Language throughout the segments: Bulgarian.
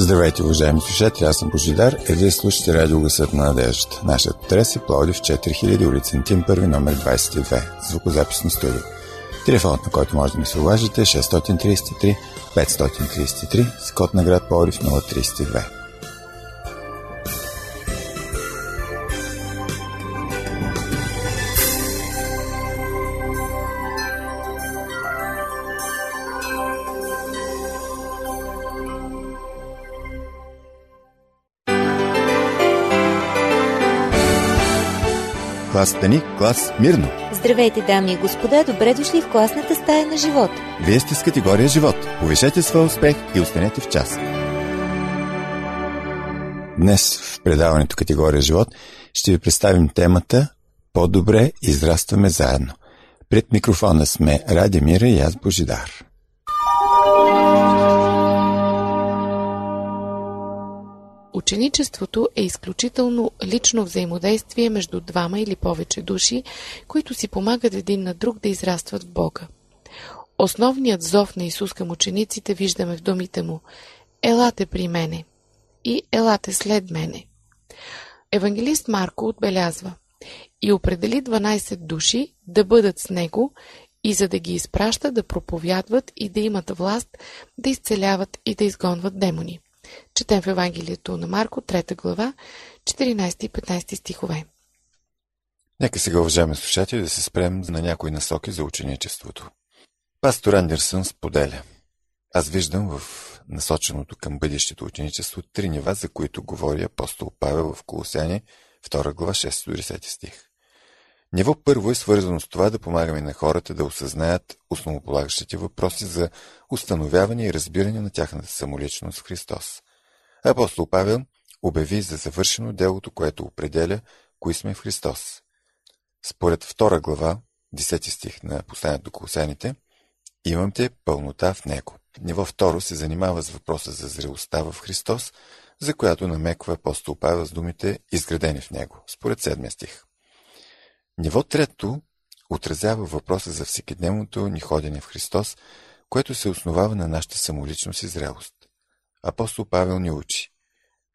Здравейте, уважаеми слушатели, аз съм Божидар и вие слушате радио Гъсът на надеждата. Нашият адрес е Плодив 4000 улица Тим 1, номер 22, звукозаписно студио. Телефонът, на който може да ми се обажите е 633 533 с код на град Плодив 032. Класата ни – клас Мирно. Здравейте, дами и господа, добре дошли в класната стая на живот. Вие сте с категория живот. Повишете своя успех и останете в час. Днес в предаването категория живот ще ви представим темата По-добре израстваме заедно. Пред микрофона сме Ради Мира и аз Божидар. Ученичеството е изключително лично взаимодействие между двама или повече души, които си помагат един на друг да израстват в Бога. Основният зов на Исус към учениците виждаме в думите му «Елате при мене» и «Елате след мене». Евангелист Марко отбелязва и определи 12 души да бъдат с него и за да ги изпраща да проповядват и да имат власт да изцеляват и да изгонват демони. Четем в Евангелието на Марко, 3 глава, 14 и 15 стихове. Нека сега, уважаеми слушатели, да се спрем на някои насоки за ученичеството. Пастор Андерсън споделя. Аз виждам в насоченото към бъдещето ученичество три нива, за които говори апостол Павел в Колосяни, 2 глава 6-10 стих. Ниво първо е свързано с това да помагаме на хората да осъзнаят основополагащите въпроси за установяване и разбиране на тяхната самоличност в Христос. Апостол Павел обяви за завършено делото, което определя кои сме в Христос. Според втора глава, 10 стих на посланието до колосяните, имамте пълнота в Него. Ниво второ се занимава с въпроса за зрелостта в Христос, за която намеква апостол Павел с думите изградени в Него, според седмия стих. Ниво трето отразява въпроса за всекидневното ни ходене в Христос, което се основава на нашата самоличност и зрелост. Апостол Павел ни учи.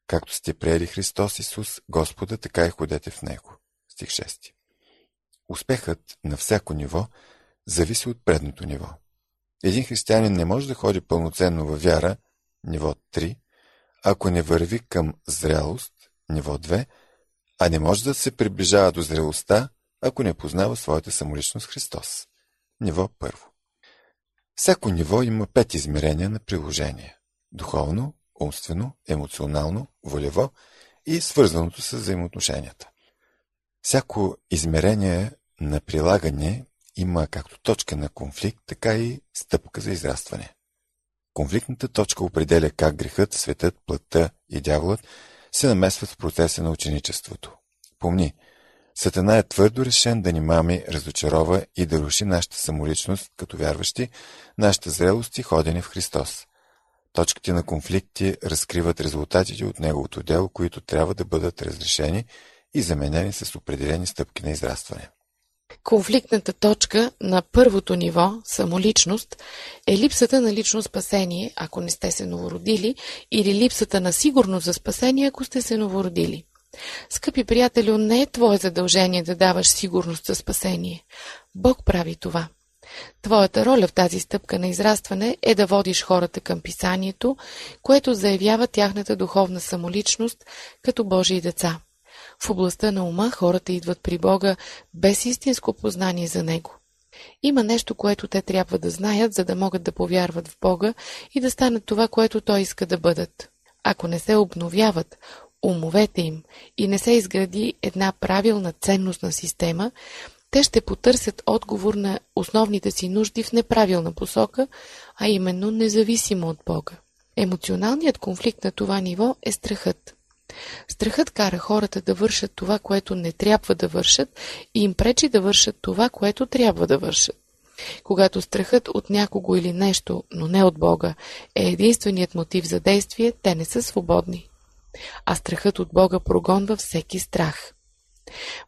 Както сте приели Христос Исус, Господа, така и ходете в Него. Стих 6. Успехът на всяко ниво зависи от предното ниво. Един християнин не може да ходи пълноценно във вяра, ниво 3, ако не върви към зрелост, ниво 2, а не може да се приближава до зрелостта, ако не познава своята самоличност Христос. Ниво първо. Всяко ниво има пет измерения на приложение. Духовно, умствено, емоционално, волево и свързаното с взаимоотношенията. Всяко измерение на прилагане има както точка на конфликт, така и стъпка за израстване. Конфликтната точка определя как грехът, светът, плътта и дяволът се намесват в процеса на ученичеството. Помни, Сатана е твърдо решен да ни мами, разочарова и да руши нашата самоличност като вярващи, нашата зрелост и ходене в Христос. Точките на конфликти разкриват резултатите от неговото дело, които трябва да бъдат разрешени и заменени с определени стъпки на израстване. Конфликтната точка на първото ниво, самоличност, е липсата на лично спасение, ако не сте се новородили, или липсата на сигурност за спасение, ако сте се новородили. Скъпи приятелю, не е твое задължение да даваш сигурност за спасение. Бог прави това. Твоята роля в тази стъпка на израстване е да водиш хората към писанието, което заявява тяхната духовна самоличност като Божии деца. В областта на ума хората идват при Бога без истинско познание за Него. Има нещо, което те трябва да знаят, за да могат да повярват в Бога и да станат това, което Той иска да бъдат. Ако не се обновяват, умовете им и не се изгради една правилна ценностна система, те ще потърсят отговор на основните си нужди в неправилна посока, а именно независимо от Бога. Емоционалният конфликт на това ниво е страхът. Страхът кара хората да вършат това, което не трябва да вършат и им пречи да вършат това, което трябва да вършат. Когато страхът от някого или нещо, но не от Бога, е единственият мотив за действие, те не са свободни а страхът от Бога прогонва всеки страх.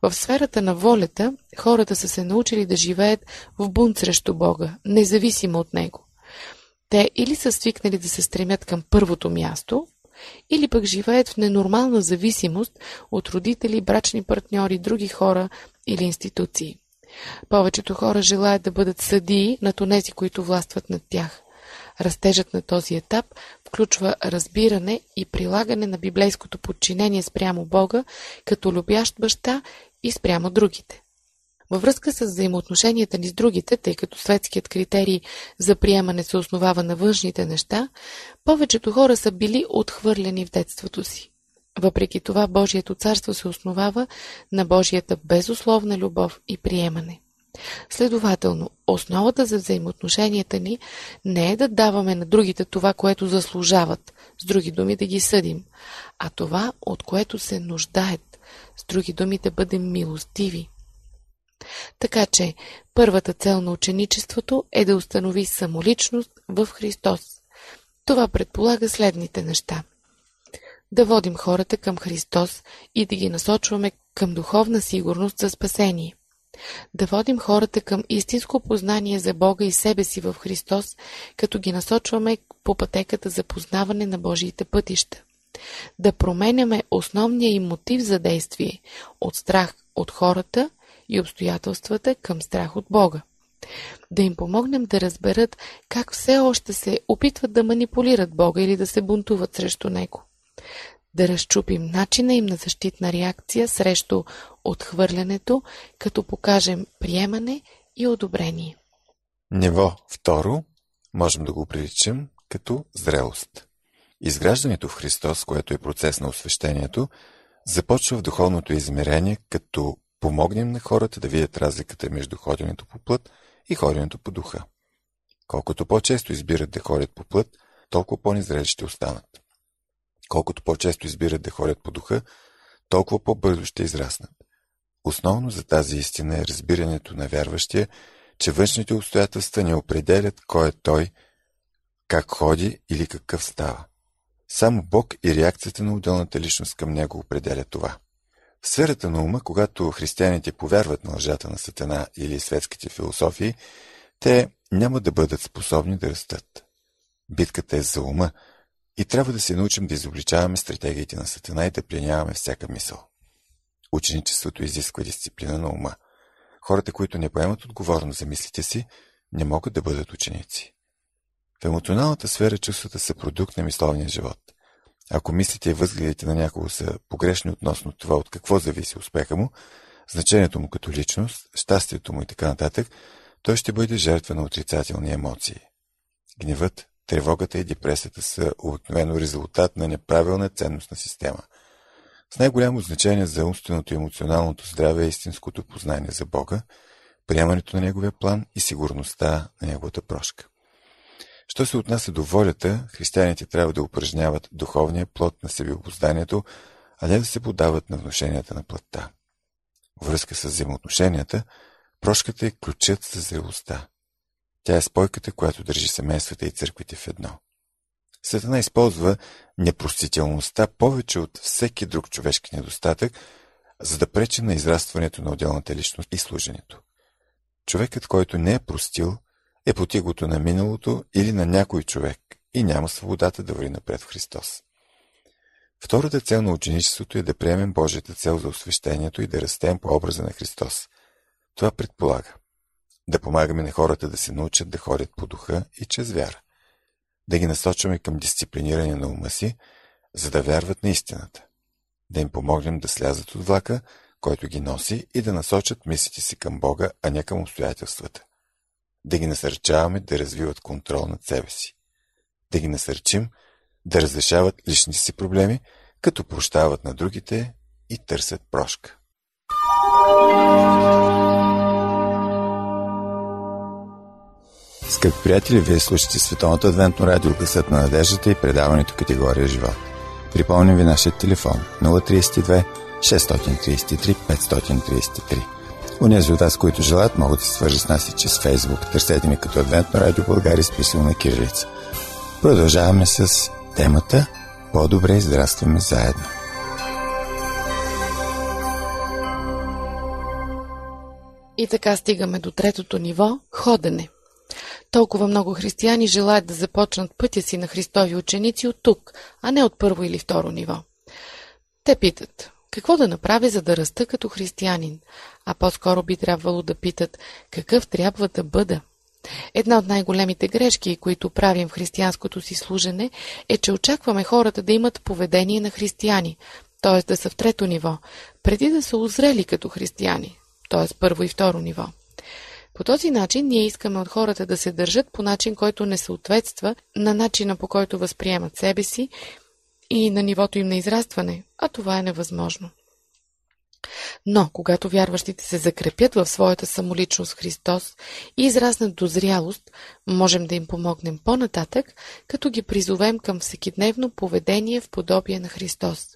В сферата на волята хората са се научили да живеят в бунт срещу Бога, независимо от Него. Те или са свикнали да се стремят към първото място, или пък живеят в ненормална зависимост от родители, брачни партньори, други хора или институции. Повечето хора желаят да бъдат съдии на онези, които властват над тях. Растежът на този етап включва разбиране и прилагане на библейското подчинение спрямо Бога като любящ баща и спрямо другите. Във връзка с взаимоотношенията ни с другите, тъй като светският критерий за приемане се основава на външните неща, повечето хора са били отхвърлени в детството си. Въпреки това, Божието царство се основава на Божията безусловна любов и приемане. Следователно, основата за взаимоотношенията ни не е да даваме на другите това, което заслужават, с други думи да ги съдим, а това, от което се нуждаят, с други думи да бъдем милостиви. Така че, първата цел на ученичеството е да установи самоличност в Христос. Това предполага следните неща. Да водим хората към Христос и да ги насочваме към духовна сигурност за спасение – да водим хората към истинско познание за Бога и себе си в Христос, като ги насочваме по пътеката за познаване на Божиите пътища. Да променяме основния им мотив за действие от страх от хората и обстоятелствата към страх от Бога. Да им помогнем да разберат как все още се опитват да манипулират Бога или да се бунтуват срещу Него да разчупим начина им на защитна реакция срещу отхвърлянето, като покажем приемане и одобрение. Ниво второ можем да го приличим като зрелост. Изграждането в Христос, което е процес на освещението, започва в духовното измерение, като помогнем на хората да видят разликата между ходенето по плът и ходенето по духа. Колкото по-често избират да ходят по плът, толкова по-незрели ще останат. Колкото по-често избират да ходят по духа, толкова по-бързо ще израснат. Основно за тази истина е разбирането на вярващия, че външните обстоятелства не определят кой е той, как ходи или какъв става. Само Бог и реакцията на отделната личност към него определя това. В сферата на ума, когато християните повярват на лъжата на Сатана или светските философии, те няма да бъдат способни да растат. Битката е за ума, и трябва да се научим да изобличаваме стратегиите на Сатана и да пленяваме всяка мисъл. Ученичеството изисква дисциплина на ума. Хората, които не поемат отговорност за мислите си, не могат да бъдат ученици. В емоционалната сфера чувствата са продукт на мисловния живот. Ако мислите и възгледите на някого са погрешни относно това от какво зависи успеха му, значението му като личност, щастието му и така нататък, той ще бъде жертва на отрицателни емоции. Гневът, Тревогата и депресията са обикновено резултат на неправилна ценностна система. С най-голямо значение за умственото и емоционалното здраве е истинското познание за Бога, приемането на Неговия план и сигурността на Неговата прошка. Що се отнася до волята, християните трябва да упражняват духовния плод на себеобозданието, а не да се подават на вношенията на плътта. Връзка с взаимоотношенията, прошката е ключът за зрелостта. Тя е спойката, която държи семействата и църквите в едно. Сатана използва непростителността повече от всеки друг човешки недостатък, за да пречи на израстването на отделната личност и служенето. Човекът, който не е простил, е потигото на миналото или на някой човек и няма свободата да върви напред в Христос. Втората цел на ученичеството е да приемем Божията цел за освещението и да растем по образа на Христос. Това предполага да помагаме на хората да се научат да ходят по духа и чрез вяра. Да ги насочваме към дисциплиниране на ума си, за да вярват на истината. Да им помогнем да слязат от влака, който ги носи и да насочат мислите си към Бога, а не към обстоятелствата. Да ги насърчаваме да развиват контрол над себе си. Да ги насърчим да разрешават личните си проблеми, като прощават на другите и търсят прошка. Скъпи приятели, вие слушате Световното адвентно радио Гласът на надеждата и предаването категория живот. Припомням ви нашия телефон 032 633 533. Унези от вас, които желаят, могат да се свържат с нас и чрез Фейсбук. Търсете ми като Адвентно радио България, изписано на кирилица. Продължаваме с темата По-добре израстваме заедно. И така стигаме до третото ниво – ходене. Толкова много християни желаят да започнат пътя си на Христови ученици от тук, а не от първо или второ ниво. Те питат, какво да направя, за да раста като християнин? А по-скоро би трябвало да питат, какъв трябва да бъда? Една от най-големите грешки, които правим в християнското си служене, е, че очакваме хората да имат поведение на християни, т.е. да са в трето ниво, преди да са озрели като християни, т.е. първо и второ ниво. По този начин ние искаме от хората да се държат по начин, който не съответства на начина по който възприемат себе си и на нивото им на израстване, а това е невъзможно. Но, когато вярващите се закрепят в своята самоличност Христос и израснат до зрялост, можем да им помогнем по-нататък, като ги призовем към всекидневно поведение в подобие на Христос.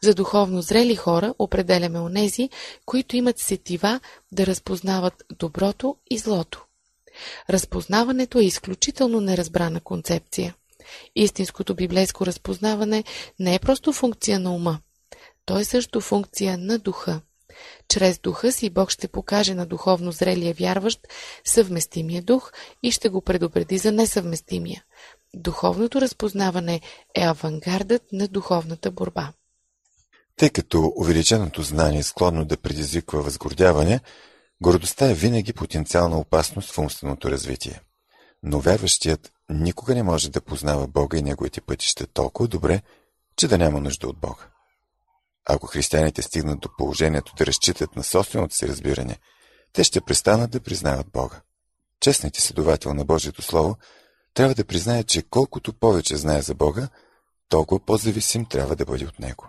За духовно зрели хора определяме онези, които имат сетива да разпознават доброто и злото. Разпознаването е изключително неразбрана концепция. Истинското библейско разпознаване не е просто функция на ума. То е също функция на духа. Чрез духа си Бог ще покаже на духовно зрелия вярващ съвместимия дух и ще го предупреди за несъвместимия. Духовното разпознаване е авангардът на духовната борба. Тъй като увеличеното знание е склонно да предизвиква възгордяване, гордостта е винаги потенциална опасност в умственото развитие. Но вярващият никога не може да познава Бога и неговите пътища толкова добре, че да няма нужда от Бога. Ако християните стигнат до положението да разчитат на собственото си разбиране, те ще престанат да признават Бога. Честният изследовател на Божието Слово трябва да признае, че колкото повече знае за Бога, толкова по-зависим трябва да бъде от Него.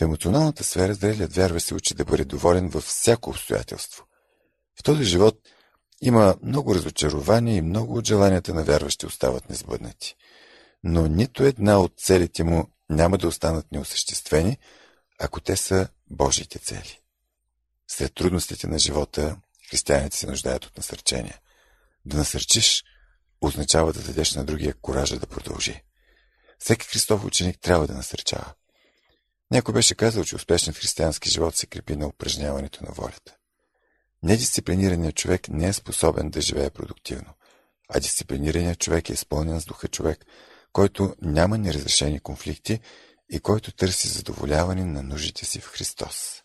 В емоционалната сфера зрелият вярва се учи да бъде доволен във всяко обстоятелство. В този живот има много разочарования и много от желанията на вярващи остават несбъднати. Но нито една от целите му няма да останат неосъществени, ако те са Божиите цели. След трудностите на живота, християните се нуждаят от насърчение. Да насърчиш означава да дадеш на другия коража да продължи. Всеки Христов ученик трябва да насърчава. Някой беше казал, че успешният християнски живот се крепи на упражняването на волята. Недисциплинираният човек не е способен да живее продуктивно, а дисциплинираният човек е изпълнен с духа човек, който няма неразрешени конфликти и който търси задоволяване на нуждите си в Христос.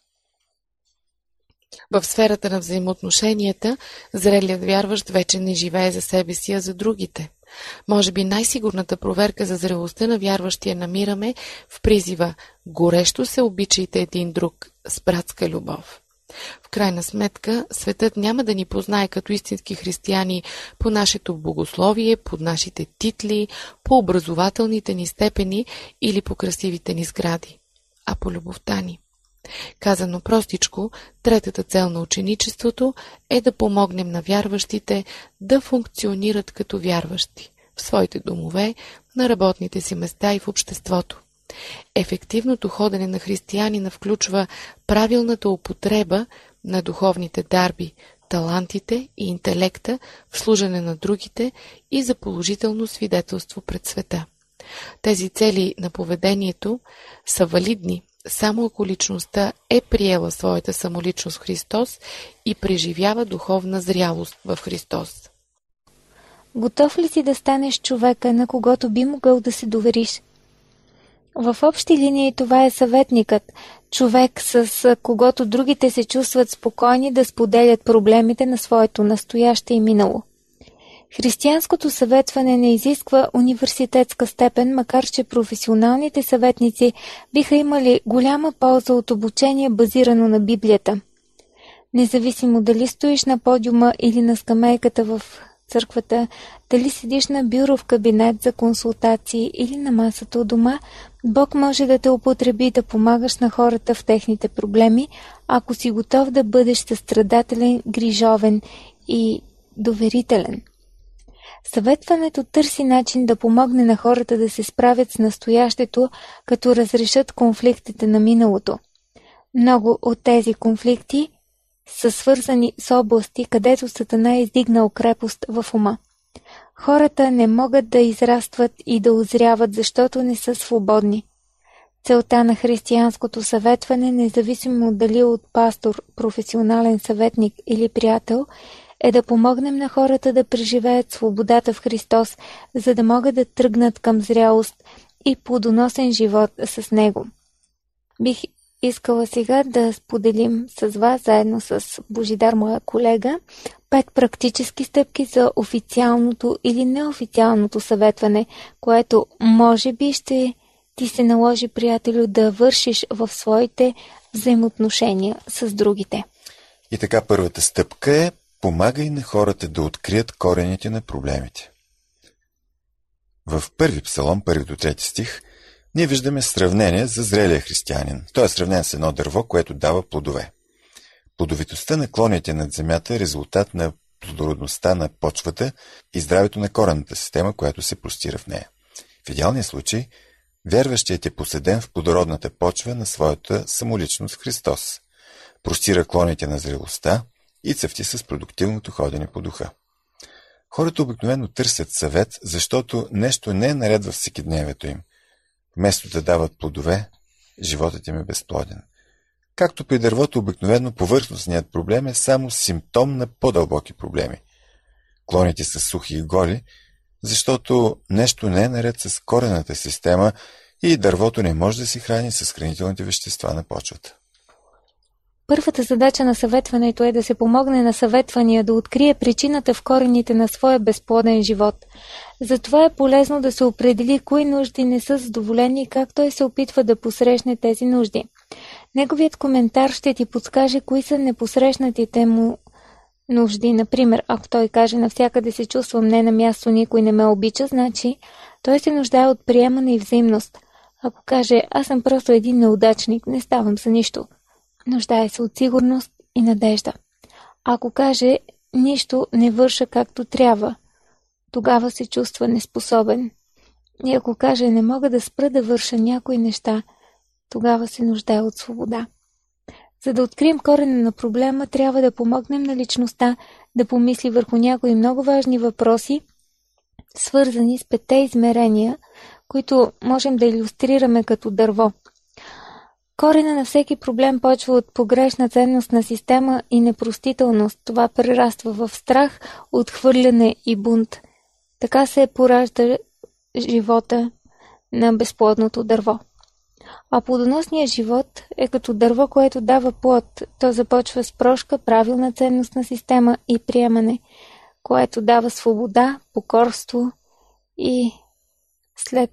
В сферата на взаимоотношенията, зрелият вярващ вече не живее за себе си, а за другите. Може би най-сигурната проверка за зрелостта на вярващия намираме в призива «Горещо се обичайте един друг с братска любов». В крайна сметка, светът няма да ни познае като истински християни по нашето богословие, по нашите титли, по образователните ни степени или по красивите ни сгради, а по любовта ни. Казано простичко, третата цел на ученичеството е да помогнем на вярващите да функционират като вярващи в своите домове, на работните си места и в обществото. Ефективното ходене на християнина включва правилната употреба на духовните дарби, талантите и интелекта в служене на другите и за положително свидетелство пред света. Тези цели на поведението са валидни само ако личността е приела своята самоличност в Христос и преживява духовна зрялост в Христос. Готов ли си да станеш човека, на когото би могъл да се довериш? В общи линии това е съветникът, човек с когото другите се чувстват спокойни да споделят проблемите на своето настояще и минало. Християнското съветване не изисква университетска степен, макар че професионалните съветници биха имали голяма полза от обучение базирано на Библията. Независимо дали стоиш на подиума или на скамейката в църквата, дали седиш на бюро в кабинет за консултации или на масата у дома, Бог може да те употреби да помагаш на хората в техните проблеми, ако си готов да бъдеш състрадателен, грижовен и доверителен. Съветването търси начин да помогне на хората да се справят с настоящето, като разрешат конфликтите на миналото. Много от тези конфликти са свързани с области, където Сатана е издигнал крепост в ума. Хората не могат да израстват и да озряват, защото не са свободни. Целта на християнското съветване, независимо дали от пастор, професионален съветник или приятел, е да помогнем на хората да преживеят свободата в Христос, за да могат да тръгнат към зрялост и плодоносен живот с Него. Бих искала сега да споделим с вас, заедно с Божидар, моя колега, пет практически стъпки за официалното или неофициалното съветване, което може би ще ти се наложи, приятелю, да вършиш в своите взаимоотношения с другите. И така първата стъпка е помагай на хората да открият корените на проблемите. В първи псалом, първи до трети стих, ние виждаме сравнение за зрелия християнин. Той е сравнен с едно дърво, което дава плодове. Плодовитостта на клоните над земята е резултат на плодородността на почвата и здравето на корената система, която се простира в нея. В идеалния случай, вярващият е поседен в плодородната почва на своята самоличност Христос. Простира клоните на зрелостта и цъфти с продуктивното ходене по духа. Хората обикновено търсят съвет, защото нещо не е наред във всекидневието им. Вместо да дават плодове, животът им е безплоден. Както при дървото, обикновено повърхностният проблем е само симптом на по-дълбоки проблеми. Клоните са сухи и голи, защото нещо не е наред с корената система и дървото не може да се храни с хранителните вещества на почвата. Първата задача на съветването е да се помогне на съветвания да открие причината в корените на своя безплоден живот. Затова е полезно да се определи кои нужди не са задоволени и как той се опитва да посрещне тези нужди. Неговият коментар ще ти подскаже кои са непосрещнатите му нужди. Например, ако той каже навсякъде се чувствам не на място, никой не ме обича, значи той се нуждае от приемане и взаимност. Ако каже аз съм просто един неудачник, не ставам за нищо – Нуждае се от сигурност и надежда. Ако каже нищо не върша както трябва, тогава се чувства неспособен. И ако каже не мога да спра да върша някои неща, тогава се нуждае от свобода. За да открием корена на проблема, трябва да помогнем на личността да помисли върху някои много важни въпроси, свързани с пете измерения, които можем да иллюстрираме като дърво – Корена на всеки проблем почва от погрешна ценностна система и непростителност. Това прераства в страх, отхвърляне и бунт. Така се поражда живота на безплодното дърво. А плодоносният живот е като дърво, което дава плод. То започва с прошка, правилна ценностна система и приемане, което дава свобода, покорство и след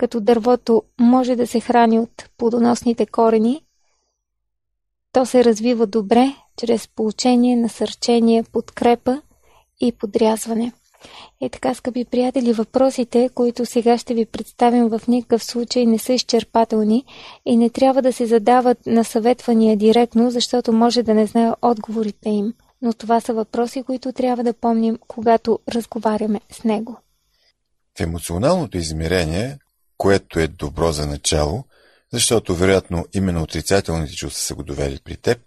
като дървото може да се храни от плодоносните корени, то се развива добре чрез получение, насърчение, подкрепа и подрязване. И така, скъпи приятели, въпросите, които сега ще ви представим в никакъв случай не са изчерпателни и не трябва да се задават на съветвания директно, защото може да не знае отговорите им. Но това са въпроси, които трябва да помним, когато разговаряме с него. В емоционалното измерение което е добро за начало, защото вероятно именно отрицателните чувства са го довели при теб,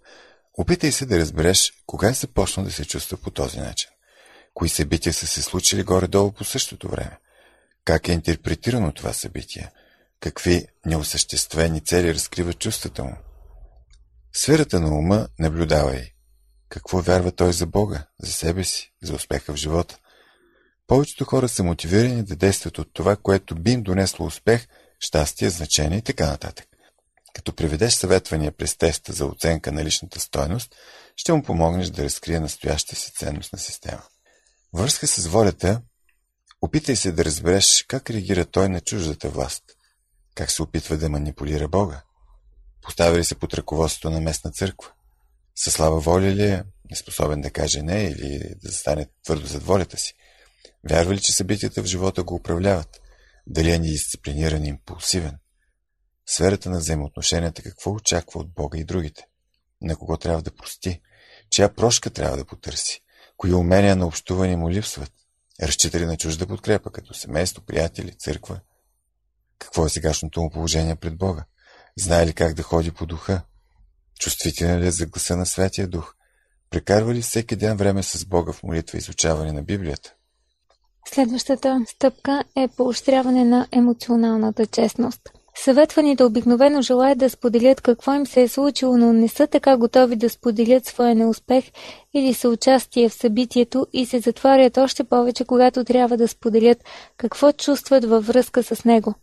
опитай се да разбереш кога е започнал да се чувства по този начин. Кои събития са се случили горе-долу по същото време? Как е интерпретирано това събитие? Какви неосъществени цели разкрива чувствата му? сферата на ума наблюдавай. Какво вярва той за Бога, за себе си, за успеха в живота? Повечето хора са мотивирани да действат от това, което би им донесло успех, щастие, значение и така нататък. Като приведеш съветвания през теста за оценка на личната стойност, ще му помогнеш да разкрие настоящата си ценностна система. Връзка с волята, опитай се да разбереш как реагира той на чуждата власт, как се опитва да манипулира Бога, поставя ли се под ръководството на местна църква, със слава воля ли е, неспособен да каже не или да застане твърдо зад волята си, Вярва ли, че събитията в живота го управляват? Дали е недисциплиниран и импулсивен? В сферата на взаимоотношенията какво очаква от Бога и другите? На кого трябва да прости? Чия прошка трябва да потърси? Кои умения на общуване му липсват? Разчита ли на чужда подкрепа, като семейство, приятели, църква? Какво е сегашното му положение пред Бога? Знае ли как да ходи по духа? Чувствителен ли е за гласа на Святия Дух? Прекарва ли всеки ден време с Бога в молитва и изучаване на Библията? Следващата стъпка е поощряване на емоционалната честност. Съветваните обикновено желаят да споделят какво им се е случило, но не са така готови да споделят своя неуспех или съучастие в събитието и се затварят още повече, когато трябва да споделят какво чувстват във връзка с него.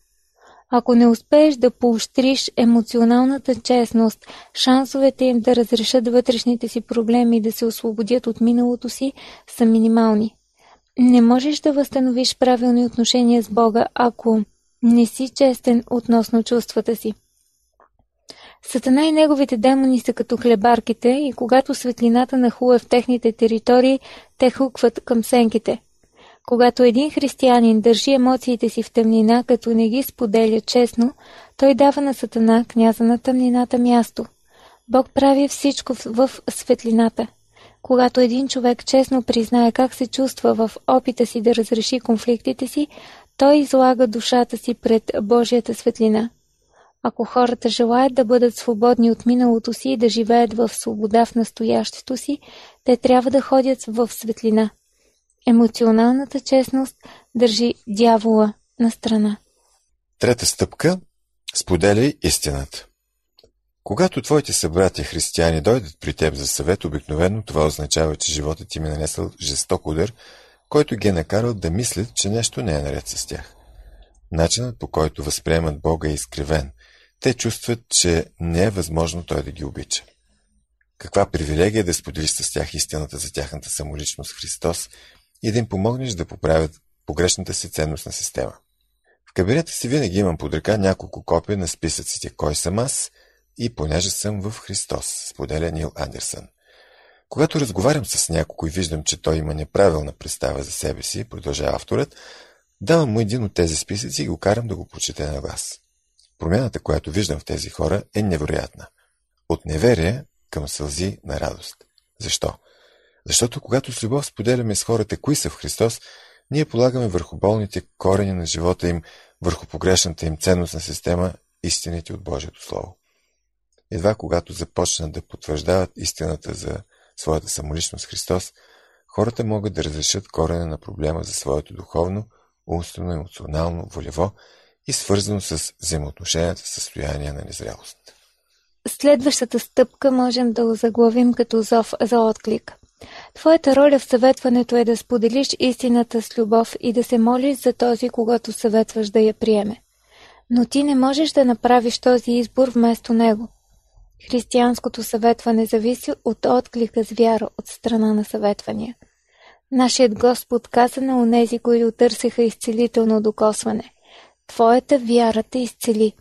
Ако не успееш да поощриш емоционалната честност, шансовете им да разрешат вътрешните си проблеми и да се освободят от миналото си са минимални. Не можеш да възстановиш правилни отношения с Бога, ако не си честен относно чувствата си. Сатана и неговите демони са като хлебарките и когато светлината нахуе в техните територии, те хукват към сенките. Когато един християнин държи емоциите си в тъмнина, като не ги споделя честно, той дава на Сатана, княза на тъмнината, място. Бог прави всичко в светлината. Когато един човек честно признае как се чувства в опита си да разреши конфликтите си, той излага душата си пред Божията светлина. Ако хората желаят да бъдат свободни от миналото си и да живеят в свобода в настоящето си, те трябва да ходят в светлина. Емоционалната честност държи дявола на страна. Трета стъпка – споделяй истината. Когато твоите събратя християни дойдат при теб за съвет, обикновено това означава, че животът им е нанесъл жесток удар – който ги е накарал да мислят, че нещо не е наред с тях. Начинът по който възприемат Бога е изкривен. Те чувстват, че не е възможно Той да ги обича. Каква привилегия да споделиш с тях истината за тяхната самоличност Христос и да им помогнеш да поправят погрешната си ценностна система. В кабинета си винаги имам под ръка няколко копия на списъците «Кой съм аз» и «Понеже съм в Христос», споделя Нил Андерсън – когато разговарям с някого и виждам, че той има неправилна представа за себе си, продължава авторът, давам му един от тези списъци и го карам да го прочете на вас. Промяната, която виждам в тези хора, е невероятна. От неверие към сълзи на радост. Защо? Защото когато с любов споделяме с хората кои са в Христос, ние полагаме върху болните корени на живота им, върху погрешната им ценностна система, истините от Божието Слово. Едва когато започнат да потвърждават истината за своята самоличност Христос, хората могат да разрешат корена на проблема за своето духовно, умствено, емоционално, волево и свързано с взаимоотношенията състояние на незрялост. Следващата стъпка можем да го заглавим като зов за отклик. Твоята роля в съветването е да споделиш истината с любов и да се молиш за този, когато съветваш да я приеме. Но ти не можеш да направиш този избор вместо него – Християнското съветване зависи от отклика с вяра от страна на съветвания. Нашият Господ каза на онези, които търсеха изцелително докосване. Твоята вяра те изцели.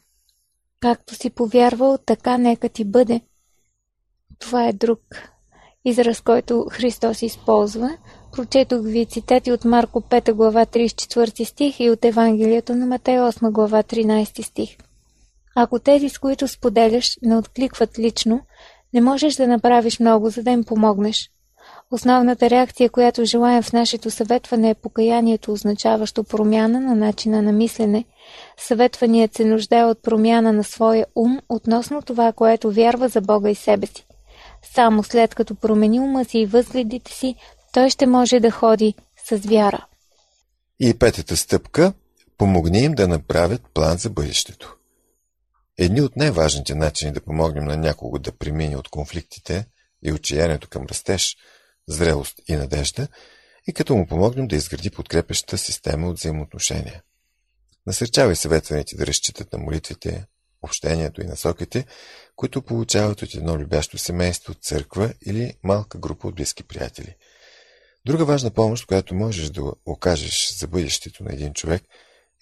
Както си повярвал, така нека ти бъде. Това е друг израз, който Христос използва. Прочетох ви цитати от Марко 5 глава 34 стих и от Евангелието на Матей 8 глава 13 стих. Ако тези, с които споделяш, не откликват лично, не можеш да направиш много, за да им помогнеш. Основната реакция, която желаем в нашето съветване е покаянието, означаващо промяна на начина на мислене. Съветваният се нуждае от промяна на своя ум относно това, което вярва за Бога и себе си. Само след като промени ума си и възгледите си, той ще може да ходи с вяра. И петата стъпка – помогни им да направят план за бъдещето. Едни от най-важните начини да помогнем на някого да премине от конфликтите и отчаянието към растеж, зрелост и надежда и като му помогнем да изгради подкрепеща система от взаимоотношения. Насърчавай съветваните да разчитат на молитвите, общението и насоките, които получават от едно любящо семейство, църква или малка група от близки приятели. Друга важна помощ, която можеш да окажеш за бъдещето на един човек,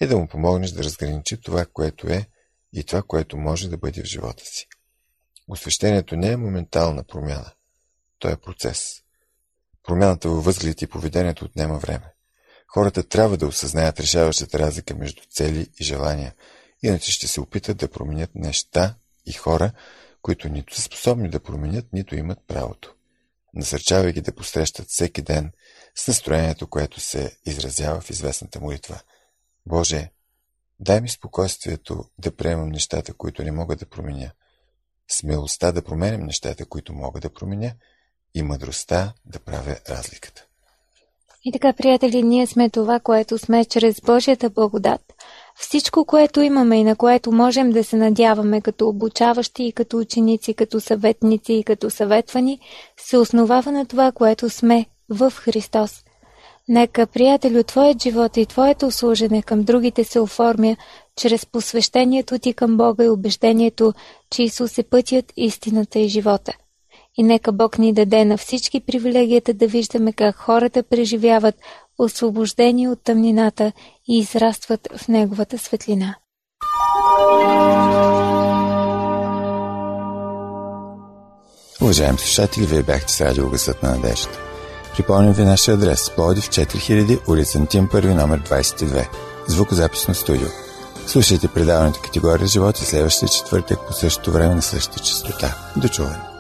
е да му помогнеш да разграничи това, което е и това, което може да бъде в живота си. Освещението не е моментална промяна. То е процес. Промяната във възгледите и поведението отнема време. Хората трябва да осъзнаят решаващата разлика между цели и желания, иначе ще се опитат да променят неща и хора, които нито са способни да променят, нито имат правото. Насърчавай ги да посрещат всеки ден с настроението, което се изразява в известната молитва. Боже, Дай ми спокойствието да приемам нещата, които не мога да променя, смелостта да променям нещата, които мога да променя и мъдростта да правя разликата. И така, приятели, ние сме това, което сме чрез Божията благодат. Всичко, което имаме и на което можем да се надяваме като обучаващи и като ученици, като съветници и като съветвани, се основава на това, което сме в Христос. Нека, приятелю, твоят живот и твоето служене към другите се оформя чрез посвещението ти към Бога и убеждението, че Исус е пътят, истината и живота. И нека Бог ни даде на всички привилегията да виждаме как хората преживяват освобождение от тъмнината и израстват в Неговата светлина. Уважаеми слушатели, вие бяхте с радио Гъсът на надежда. Припомням ви нашия адрес – Плодив 4000, улица Антим, първи номер 22, звукозаписно студио. Слушайте предаването категория живот и следващия четвъртък по същото време на същата частота. До чуване!